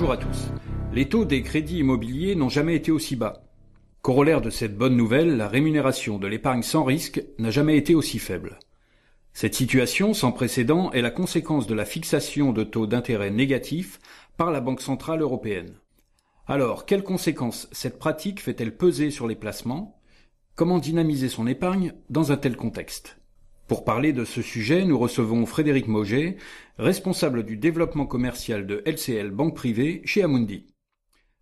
Bonjour à tous. Les taux des crédits immobiliers n'ont jamais été aussi bas. Corollaire de cette bonne nouvelle, la rémunération de l'épargne sans risque n'a jamais été aussi faible. Cette situation sans précédent est la conséquence de la fixation de taux d'intérêt négatifs par la Banque centrale européenne. Alors, quelles conséquences cette pratique fait-elle peser sur les placements? Comment dynamiser son épargne dans un tel contexte? Pour parler de ce sujet, nous recevons Frédéric Mauger, responsable du développement commercial de LCL Banque Privée chez Amundi.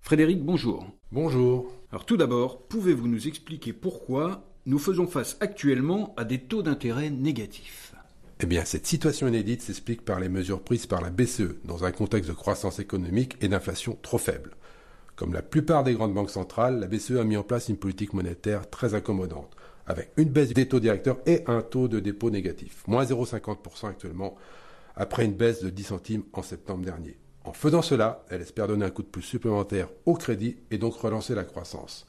Frédéric, bonjour. Bonjour. Alors tout d'abord, pouvez-vous nous expliquer pourquoi nous faisons face actuellement à des taux d'intérêt négatifs? Eh bien, cette situation inédite s'explique par les mesures prises par la BCE dans un contexte de croissance économique et d'inflation trop faible. Comme la plupart des grandes banques centrales, la BCE a mis en place une politique monétaire très accommodante, avec une baisse des taux directeurs et un taux de dépôt négatif, moins 0,50% actuellement, après une baisse de 10 centimes en septembre dernier. En faisant cela, elle espère donner un coup de pouce supplémentaire au crédit et donc relancer la croissance,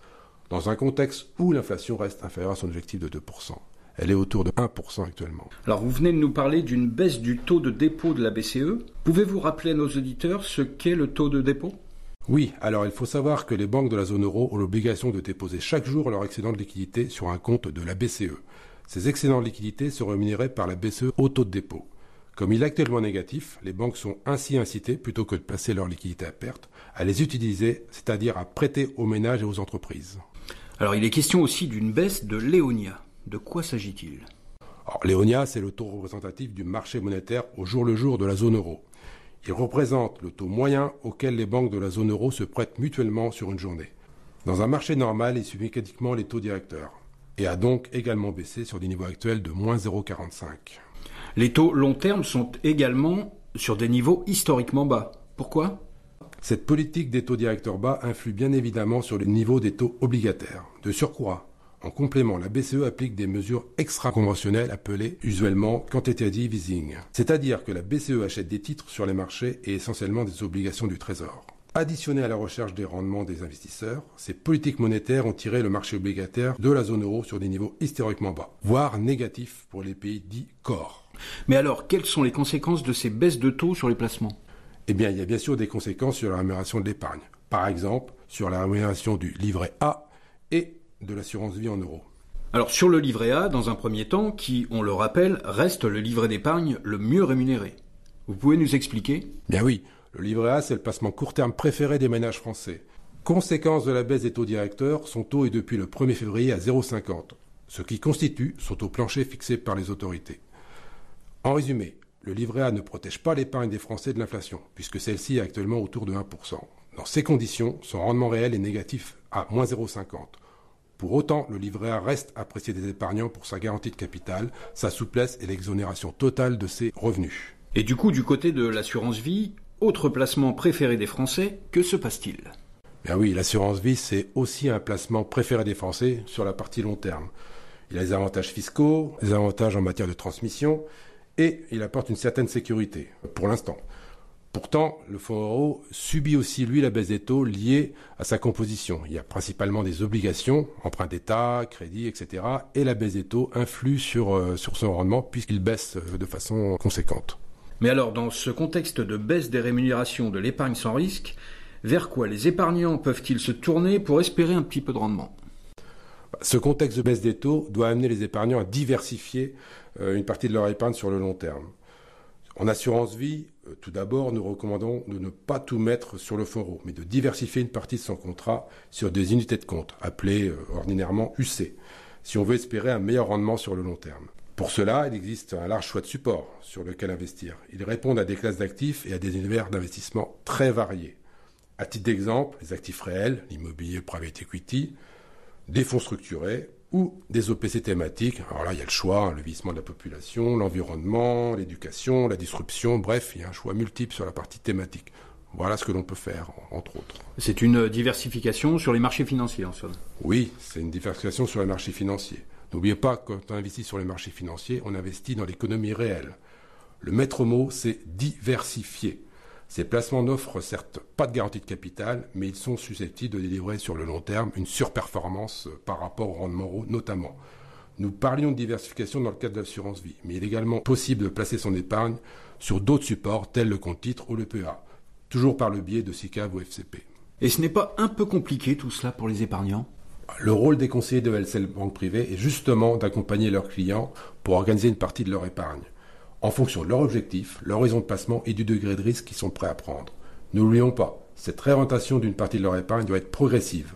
dans un contexte où l'inflation reste inférieure à son objectif de 2%. Elle est autour de 1% actuellement. Alors vous venez de nous parler d'une baisse du taux de dépôt de la BCE. Pouvez-vous rappeler à nos auditeurs ce qu'est le taux de dépôt? Oui, alors il faut savoir que les banques de la zone euro ont l'obligation de déposer chaque jour leur excédent de liquidité sur un compte de la BCE. Ces excédents de liquidité sont rémunérés par la BCE au taux de dépôt. Comme il est actuellement négatif, les banques sont ainsi incitées, plutôt que de placer leur liquidité à perte, à les utiliser, c'est-à-dire à prêter aux ménages et aux entreprises. Alors il est question aussi d'une baisse de Léonia. De quoi s'agit-il? Alors, Léonia, c'est le taux représentatif du marché monétaire au jour le jour de la zone euro. Il représente le taux moyen auquel les banques de la zone euro se prêtent mutuellement sur une journée. Dans un marché normal, il suit mécaniquement les taux directeurs et a donc également baissé sur des niveaux actuels de moins 0,45. Les taux long terme sont également sur des niveaux historiquement bas. Pourquoi? Cette politique des taux directeurs bas influe bien évidemment sur le niveau des taux obligataires. De surcroît, en complément, la BCE applique des mesures extra-conventionnelles appelées usuellement quantitative easing. C'est-à-dire que la BCE achète des titres sur les marchés et essentiellement des obligations du Trésor. Additionnées à la recherche des rendements des investisseurs, ces politiques monétaires ont tiré le marché obligataire de la zone euro sur des niveaux historiquement bas, voire négatifs pour les pays dits corps. Mais alors, quelles sont les conséquences de ces baisses de taux sur les placements? Eh bien, il y a bien sûr des conséquences sur la rémunération de l'épargne. Par exemple, sur la rémunération du livret A et de l'assurance vie en euros. Alors sur le livret A, dans un premier temps, qui, on le rappelle, reste le livret d'épargne le mieux rémunéré. Vous pouvez nous expliquer? Bien oui, le livret A, c'est le placement court terme préféré des ménages français. Conséquence de la baisse des taux directeurs, son taux est depuis le 1er février à 0,50, ce qui constitue son taux plancher fixé par les autorités. En résumé, le livret A ne protège pas l'épargne des Français de l'inflation, puisque celle-ci est actuellement autour de 1%. Dans ces conditions, son rendement réel est négatif à moins 0,50. Pour autant, le livret A reste apprécié des épargnants pour sa garantie de capital, sa souplesse et l'exonération totale de ses revenus. Et du coup, du côté de l'assurance vie, autre placement préféré des Français, que se passe-t-il? Bien oui, l'assurance vie, c'est aussi un placement préféré des Français sur la partie long terme. Il a des avantages fiscaux, des avantages en matière de transmission, et il apporte une certaine sécurité, pour l'instant. Pourtant, le fonds euro subit aussi, lui, la baisse des taux liée à sa composition. Il y a principalement des obligations, emprunts d'État, crédits, etc. Et la baisse des taux influe sur, euh, sur son rendement puisqu'il baisse euh, de façon conséquente. Mais alors, dans ce contexte de baisse des rémunérations de l'épargne sans risque, vers quoi les épargnants peuvent-ils se tourner pour espérer un petit peu de rendement? Ce contexte de baisse des taux doit amener les épargnants à diversifier euh, une partie de leur épargne sur le long terme. En assurance vie, euh, tout d'abord, nous recommandons de ne pas tout mettre sur le euro, mais de diversifier une partie de son contrat sur des unités de compte, appelées euh, ordinairement UC, si on veut espérer un meilleur rendement sur le long terme. Pour cela, il existe un large choix de supports sur lequel investir. Ils répondent à des classes d'actifs et à des univers d'investissement très variés. À titre d'exemple, les actifs réels, l'immobilier private equity, des fonds structurés, ou des OPC thématiques. Alors là, il y a le choix, hein, le vieillissement de la population, l'environnement, l'éducation, la disruption, bref, il y a un choix multiple sur la partie thématique. Voilà ce que l'on peut faire, entre autres. C'est une diversification sur les marchés financiers, en somme. Oui, c'est une diversification sur les marchés financiers. N'oubliez pas que quand on investit sur les marchés financiers, on investit dans l'économie réelle. Le maître mot, c'est diversifier. Ces placements n'offrent certes pas de garantie de capital, mais ils sont susceptibles de délivrer sur le long terme une surperformance par rapport au rendement euro notamment. Nous parlions de diversification dans le cadre de l'assurance vie, mais il est également possible de placer son épargne sur d'autres supports tels le compte titre ou le PEA. toujours par le biais de SICAV ou FCP. Et ce n'est pas un peu compliqué tout cela pour les épargnants? Le rôle des conseillers de LCL Banque Privée est justement d'accompagner leurs clients pour organiser une partie de leur épargne, en fonction de leur objectif, leur horizon de placement et du degré de risque qu'ils sont prêts à prendre. N'oublions pas, cette réorientation d'une partie de leur épargne doit être progressive,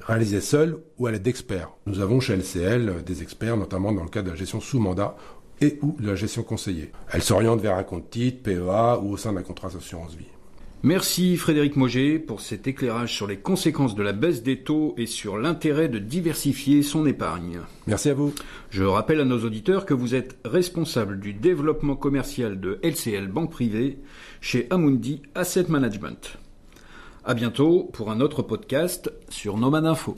réalisée seule ou à l'aide d'experts. Nous avons chez LCL des experts, notamment dans le cadre de la gestion sous mandat et ou de la gestion conseillée. Elle s'oriente vers un compte titre, PEA ou au sein d'un contrat d'assurance vie. Merci Frédéric Moget pour cet éclairage sur les conséquences de la baisse des taux et sur l'intérêt de diversifier son épargne. Merci à vous. Je rappelle à nos auditeurs que vous êtes responsable du développement commercial de LCL Banque Privée chez Amundi Asset Management. À bientôt pour un autre podcast sur Nomad Info.